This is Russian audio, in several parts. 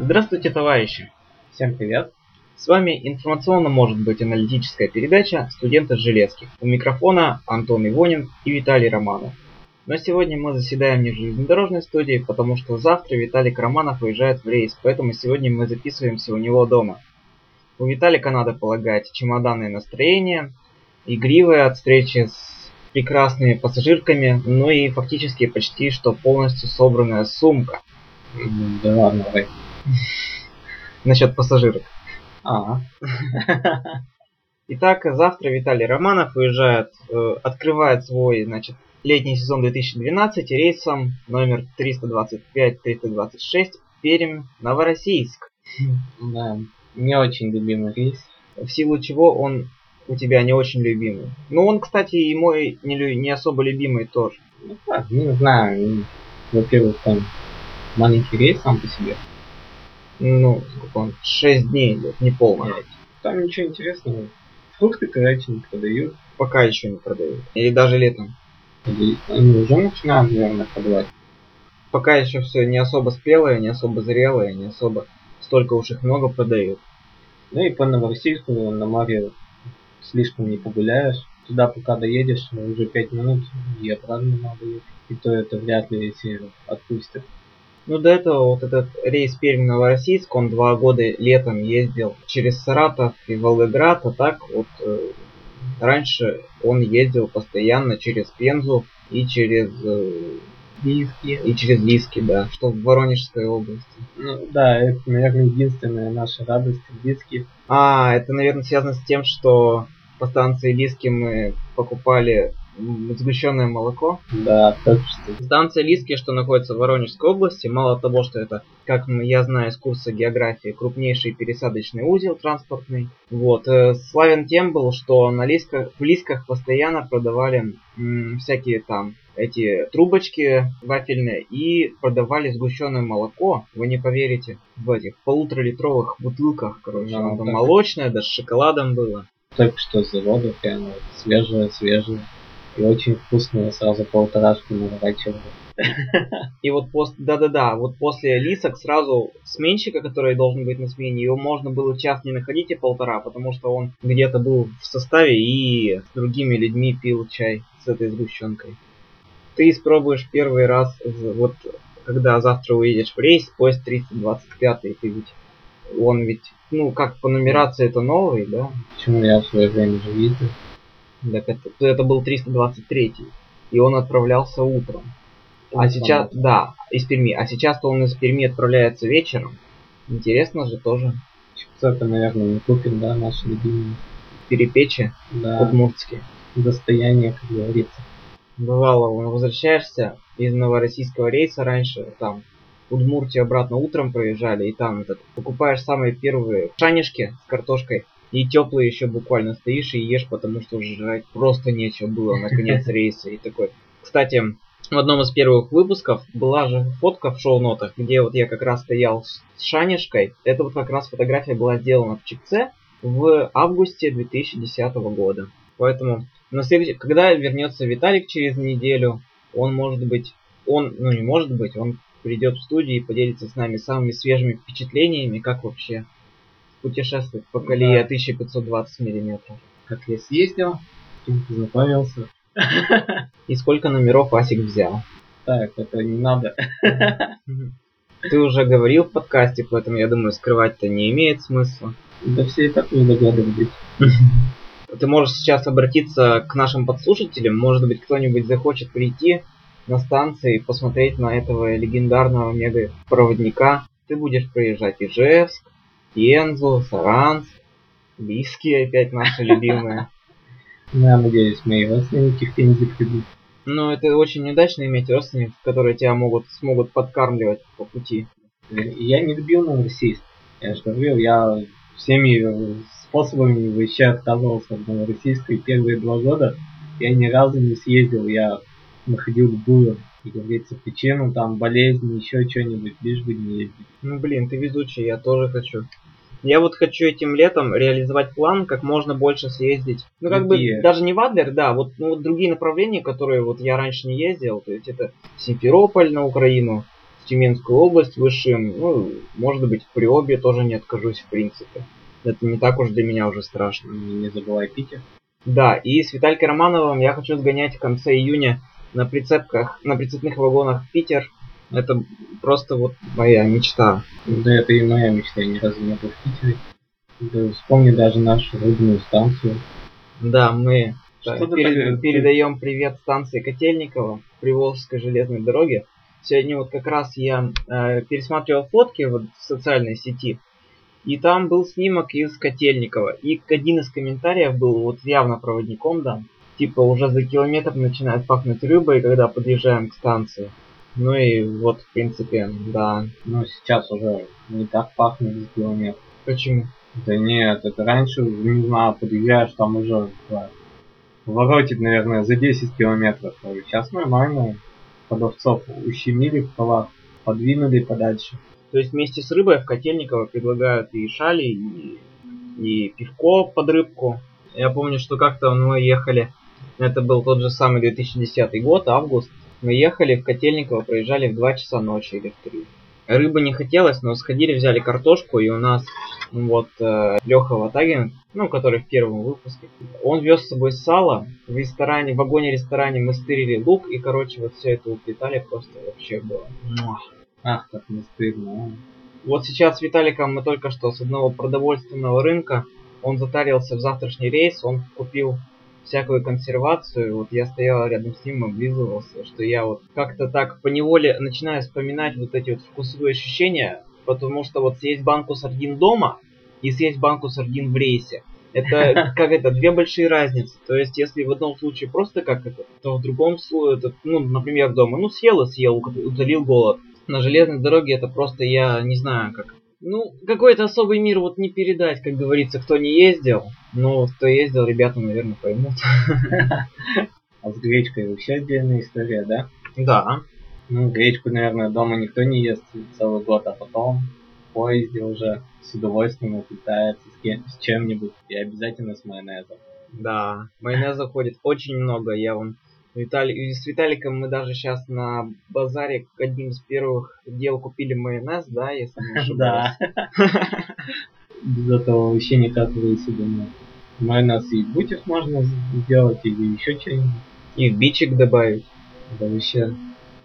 Здравствуйте, товарищи! Всем привет! С вами информационно может быть аналитическая передача «Студенты Железки». У микрофона Антон Ивонин и Виталий Романов. Но сегодня мы заседаем не в железнодорожной студии, потому что завтра Виталик Романов уезжает в рейс, поэтому сегодня мы записываемся у него дома. У Виталика надо полагать чемоданное настроение, игривое от встречи с прекрасными пассажирками, ну и фактически почти что полностью собранная сумка. Да ладно, давай. Насчет пассажирок. А, Итак, завтра Виталий Романов уезжает, э, открывает свой, значит, летний сезон 2012 рейсом номер 325-326 Пермь, Новороссийск. да, не очень любимый рейс. В силу чего он у тебя не очень любимый. Ну, он, кстати, и мой не, не особо любимый тоже. Ну как, не знаю. м, Во-первых, там маленький рейс сам по себе. Ну, сколько он? 6 дней идет, не полный. Там ничего интересного. Фрукты, короче, не продают. Пока еще не продают. Или даже летом. Или Они уже начинают, наверное, продавать. Пока еще все не особо спелое, не особо зрелое, не особо столько уж их много продают. Ну и по Новороссийску на море слишком не погуляешь. Туда пока доедешь, уже 5 минут, и обратно надо ехать. И то это вряд ли если отпустят. Ну, до этого вот этот рейс Пермь-Новороссийск, он два года летом ездил через Саратов и Волгоград, а так вот э, раньше он ездил постоянно через Пензу и через э, Близкие. и через Лиски, да, что в Воронежской области. Ну да, это, наверное, единственная наша радость. Близкие. А, это, наверное, связано с тем, что по станции Лиски мы покупали сгущенное молоко. Да, так что. Станция Лиски, что находится в Воронежской области, мало того, что это, как я знаю из курса географии, крупнейший пересадочный узел транспортный, вот, э, славен тем был, что на Лисках, в Лисках постоянно продавали м, всякие там эти трубочки вафельные и продавали сгущенное молоко, вы не поверите, в этих полуторалитровых бутылках, короче, Да, оно там так. молочное, даже с шоколадом было. Только что с завода прямо свежее, свежее. И очень вкусное, сразу полторашку наворачивали. И вот после, да-да-да, вот после лисок сразу сменщика, который должен быть на смене, его можно было час не находить и полтора, потому что он где-то был в составе и с другими людьми пил чай с этой сгущенкой. Ты испробуешь первый раз, вот когда завтра уедешь в рейс, поезд 325, ты ведь, он ведь, ну как по нумерации это новый, да? Почему я в свое время же видел? Так это, это был 323, и он отправлялся утром. А сейчас, да, из Перми. А сейчас-то он из Перми отправляется вечером. Интересно же тоже. Это, наверное, не купим, да, наши любимые. Перепечи Да, удмуртские. достояние, как говорится. Бывало, возвращаешься из новороссийского рейса раньше, там, Удмуртию обратно утром проезжали, и там этот, покупаешь самые первые шанишки с картошкой, и теплые еще буквально стоишь и ешь, потому что уже жрать просто нечего было на конец рейса. И такой. Кстати, в одном из первых выпусков была же фотка в шоу-нотах, где вот я как раз стоял с шанишкой. Это вот как раз фотография была сделана в Чикце в августе 2010 года. Поэтому на следующий, когда вернется Виталик через неделю, он может быть, он, ну не может быть, он придет в студию и поделится с нами самыми свежими впечатлениями, как вообще путешествовать по колее Да. 1520 миллиметров. Как я съездил, чем. И сколько номеров Асик взял. Так, это не надо. Ты уже говорил в подкасте, поэтому я думаю, скрывать-то не имеет смысла. Да все и так не догадывались. Ты можешь сейчас обратиться к нашим подслушателям, может быть кто-нибудь захочет прийти на станции и посмотреть на этого легендарного мега-проводника. Ты будешь проезжать Ижевск, Пензу, Саранск, Лиски опять наши любимые. Ну, я надеюсь, мои родственники в Пензе придут. Но это очень неудачно иметь родственников, которые тебя могут, смогут подкармливать по пути. Я не любил Новороссийск. Я же говорил, я всеми способами вообще отказывался от Новороссийска. И первые два года я ни разу не съездил. Я находил любую, как говорится, причину, там, болезнь, еще что-нибудь, лишь бы не ездить. Ну блин, ты везучий, я тоже хочу. Я вот хочу этим летом реализовать план, как можно больше съездить. Ну, как Какие? бы, даже не в Адлер, да, вот, ну, вот другие направления, которые вот я раньше не ездил, то есть это Симферополь на Украину, Тюменскую область, Высшим, ну, может быть, в Приобе тоже не откажусь, в принципе. Это не так уж для меня уже страшно. Не забывай Питер. Да, и с Виталькой Романовым я хочу сгонять в конце июня на прицепках, на прицепных вагонах в Питер. Это просто вот моя мечта. Да это и моя мечта, я ни разу не был в Питере. Да, вспомни даже нашу рыбную станцию. Да, мы да, ты пере- так- передаем привет станции Котельникова, Приволжской железной дороге. Сегодня вот как раз я э, пересматривал фотки вот в социальной сети, и там был снимок из Котельникова. И один из комментариев был вот явно проводником, да, типа уже за километр начинает пахнуть рыбой, когда подъезжаем к станции. Ну и вот, в принципе, да. Но сейчас уже не так пахнет за километр. Почему? Да нет, это раньше, не знаю, подъезжаешь, там уже да, воротит, наверное, за 10 километров. А Сейчас нормально. Продавцов ущемили в полах, подвинули подальше. То есть вместе с рыбой в Котельниково предлагают и шали, и, и пивко под рыбку. Я помню, что как-то мы ехали, это был тот же самый 2010 год, август. Мы ехали в Котельниково, проезжали в 2 часа ночи или в 3. Рыбы не хотелось, но сходили, взяли картошку, и у нас ну, вот э, Леха Ватагин, ну, который в первом выпуске, он вез с собой сало, в ресторане, в вагоне-ресторане мы стырили лук, и, короче, вот все это уплетали, просто вообще было. муа. Ах, как не стыдно. а. Вот сейчас с Виталиком мы только что с одного продовольственного рынка, он затарился в завтрашний рейс, он купил всякую консервацию, вот я стоял рядом с ним, облизывался, что я вот как-то так поневоле начинаю вспоминать вот эти вот вкусовые ощущения, потому что вот съесть банку сардин дома и съесть банку сардин в рейсе, это как это, две большие разницы. То есть, если в одном случае просто как это, то в другом случае, это, ну, например, дома, ну, съел и съел, утолил голод. На железной дороге это просто, я не знаю, как ну, какой-то особый мир вот не передать, как говорится, кто не ездил. Но кто ездил, ребята, наверное, поймут. А с гречкой вообще отдельная история, да? Да. Ну, гречку, наверное, дома никто не ест целый год, а потом в поезде уже с удовольствием уплетается с, кем- с чем-нибудь и обязательно с майонезом. Да. Майонеза ходит очень много. Я вон Витали... с Виталиком мы даже сейчас на базаре одним из первых дел купили майонез, да, если не ошибаюсь. Без этого вообще никак выйти, думаю. Майонез и бутик можно сделать или еще что-нибудь. И в бичик добавить. Да вообще Ну,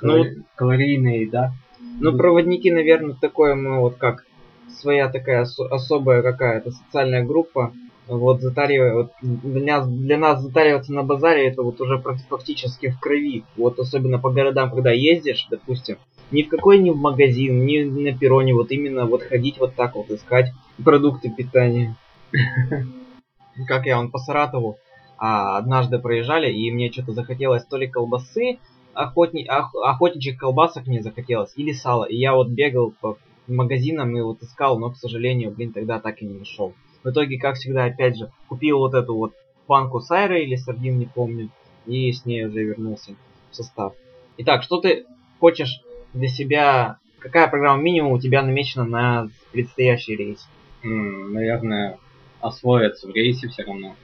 калори- калорийная еда. Ну, проводники, наверное, такое мы вот как своя такая осо- особая какая-то социальная группа. Вот затаривая, вот для нас, для нас затариваться на базаре это вот уже практи- фактически в крови. Вот особенно по городам, когда ездишь, допустим, ни в какой ни в магазин, ни на перроне, вот именно вот ходить вот так вот искать продукты питания. Как я вон по Саратову а, однажды проезжали, и мне что-то захотелось то ли колбасы, охотни... ох- охотничьих колбасок мне захотелось, или сала. И я вот бегал по магазинам и вот искал, но, к сожалению, блин, тогда так и не нашел. В итоге, как всегда, опять же, купил вот эту вот банку сайры или сардин, не помню, и с ней уже вернулся в состав. Итак, что ты хочешь для себя, какая программа минимум у тебя намечена на предстоящий рейс? М, наверное, освоиться в рейсе все равно.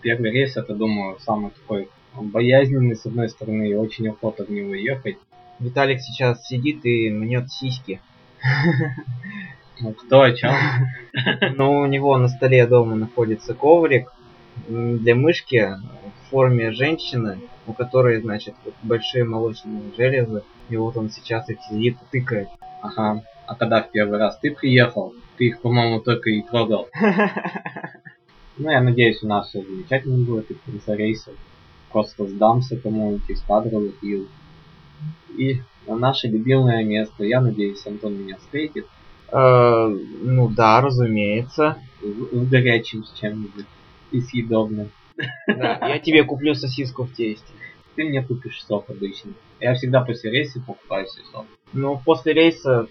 Первый рейс, это, думаю, самый такой боязненный, с одной стороны, и очень охота в него ехать. Виталик сейчас сидит и мнет сиськи. Ну, кто о чем? Но у него на столе дома находится коврик для мышки в форме женщины, у которой, значит, вот большие молочные железы. И вот он сейчас их сидит и тыкает. Ага. А когда в первый раз ты приехал, ты их, по-моему, только и трогал. Ну, я надеюсь, у нас все замечательно будет и конце рейса. Просто сдамся кому-нибудь из кадровых и, и на наше любимое место. Я надеюсь, Антон меня встретит Э, Ну да, разумеется. в горячем с чем-нибудь и съедобным. Да, я тебе куплю сосиску в тесте. Ты мне купишь сок обычно. Я всегда после рейса покупаю себе сок. Ну, после рейса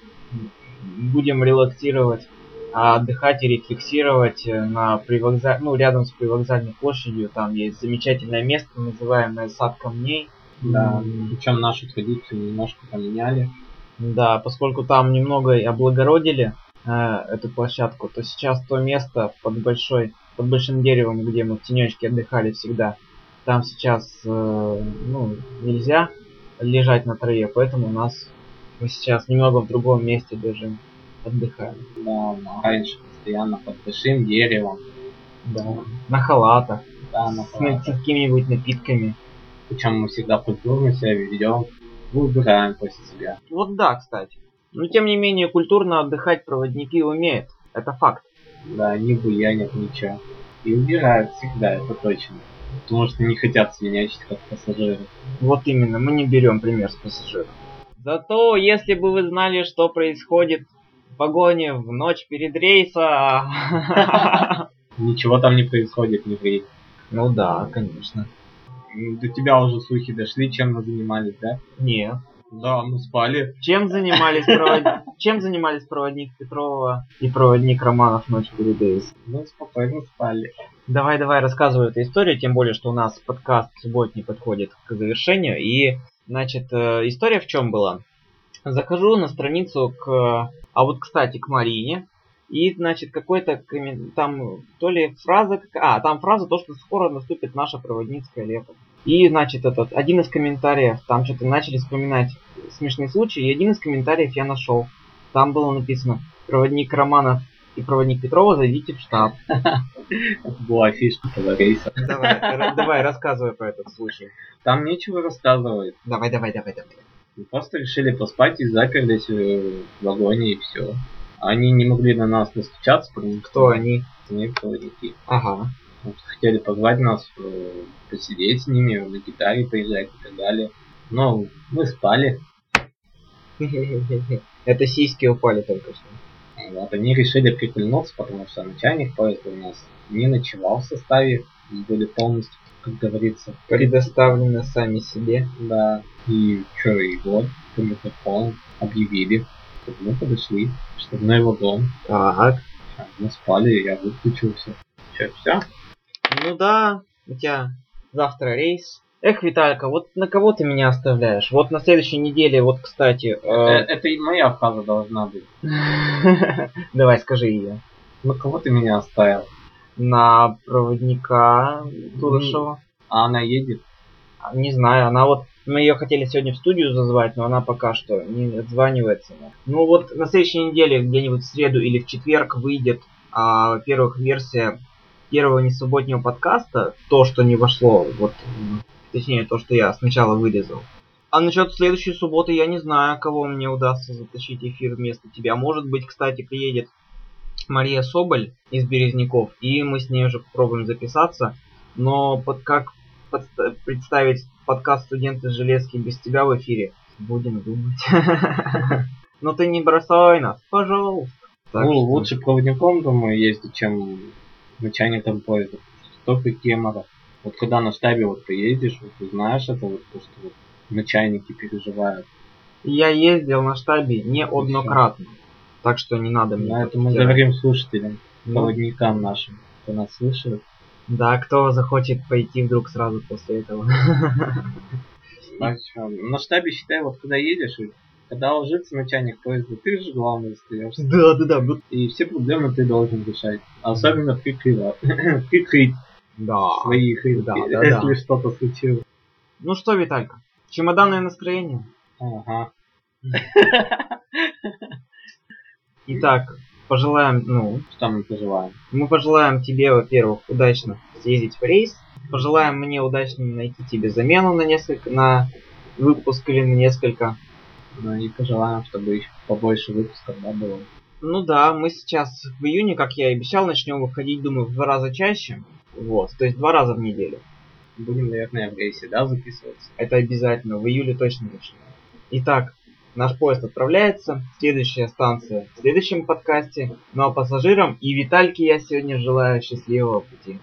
будем релаксировать, а отдыхать и рефлексировать э, на привокзаль... ну, рядом с привокзальной площадью. Там есть замечательное место, называемое Сад камней. Да. Причем нашу традицию немножко поменяли. Да, поскольку там немного и облагородили э, эту площадку, то сейчас то место под большой, под большим деревом, где мы в тенечке отдыхали всегда, там сейчас э, ну, нельзя лежать на траве, поэтому у нас Мы сейчас немного в другом месте бежим, отдыхаем. Да, раньше постоянно под большим деревом. Да. На халатах. Да, на С, на- с какими-нибудь напитками. Причем мы всегда культурно себя ведем, выбираем после себя. Вот да, кстати. Но тем не менее, культурно отдыхать проводники умеют. Это факт. Да, не буянят ничего. И убирают всегда, это точно. Потому что не хотят свинячить как пассажиры. Вот именно, мы не берем пример с пассажиров. Зато, если бы вы знали, что происходит в вагоне в ночь перед рейса... Ничего там не происходит, не ври. Ну да, конечно. До тебя уже слухи дошли, чем мы занимались, да? Не. Да, мы спали. Чем занимались, провод- Чем занимались проводник Петрова и проводник Романов ночь перед рейсом? Мы спокойно спали. Давай, давай, рассказывай эту историю, тем более, что у нас подкаст субботний подходит к завершению. И, значит, э, история в чем была? Захожу на страницу к... А вот, кстати, к Марине. И, значит, какой-то там то ли фраза... А, там фраза то, что скоро наступит наше проводницкое лето. И, значит, этот, один из комментариев, там что-то начали вспоминать смешные случаи, и один из комментариев я нашел. Там было написано, проводник Романов и проводник Петрова, зайдите в штаб. Была фишка этого рейса. Давай, давай, рассказывай про этот случай. Там нечего рассказывать. Давай, давай, давай, давай. Мы просто решили поспать и заперлись э, в вагоне и все. Они не могли на нас настучаться, потому что Кто они? проводники. Ага. Вот Хотели позвать нас э, посидеть с ними, на гитаре поиграть и так далее. Но мы спали. Это сиськи упали только что. Вот, они решили прикольнуться, потому что начальник поезда у нас не ночевал в составе. Были полностью, как говорится, Предоставлены сами себе. Да, и чё, и вот, по микрофону объявили, чтобы мы подошли, чтобы на его дом. Так. Мы спали, я выключился. Чё, все? Ну да, у тебя завтра рейс. Эх, Виталька, вот на кого ты меня оставляешь? Вот на следующей неделе, вот, кстати... э, Это и моя фраза должна быть. Давай, скажи ее. На кого ты меня оставил? На проводника Турышева. А она едет? Не знаю, она вот... Мы ее хотели сегодня в студию зазвать, но она пока что не отзванивается. Ну вот на следующей неделе, где-нибудь в среду или в четверг выйдет, а, во-первых, версия первого несубботнего подкаста, то, что не вошло, вот, точнее, то, что я сначала вырезал. А насчет следующей субботы я не знаю, кого мне удастся затащить эфир вместо тебя. Может быть, кстати, приедет Мария Соболь из Березняков, и мы с ней уже попробуем записаться. Но под как подста- представить подкаст «Студенты Железки» без тебя в эфире? Будем думать. Но ты не бросай нас, пожалуйста. Ну, лучше проводником, думаю, ездить, чем начальником поезда. Столько гемора. Вот когда на штабе вот поедешь, вот ты знаешь это вот то, что вот начальники переживают. Я ездил на штабе неоднократно. Так что не надо мне. На это мы говорим слушателям, Ну, проводникам нашим, кто нас слышит. Да, кто захочет пойти вдруг сразу после этого. На штабе, считай, вот когда едешь, когда ложится начальник поезда, ты же главный остаешься. Да, да, да. ну- И все проблемы ты должен решать. Особенно. Прикрыть Да. свои хрипки, да, да, если да. что-то случилось. Ну что, Виталька, чемоданное настроение? Ага. Итак, пожелаем, ну, Что мы пожелаем? мы пожелаем тебе, во-первых, удачно съездить в рейс. Пожелаем мне удачно найти тебе замену на несколько, на выпуск или на несколько. Ну и пожелаем, чтобы еще побольше выпусков да, было. Ну да, мы сейчас в июне, как я и обещал, начнем выходить, думаю, в два раза чаще. Вот, то есть два раза в неделю. Будем, наверное, в рейсе, да, записываться? Это обязательно, в июле точно начнем. Итак, наш поезд отправляется. Следующая станция в следующем подкасте. Ну а пассажирам и Витальке я сегодня желаю счастливого пути.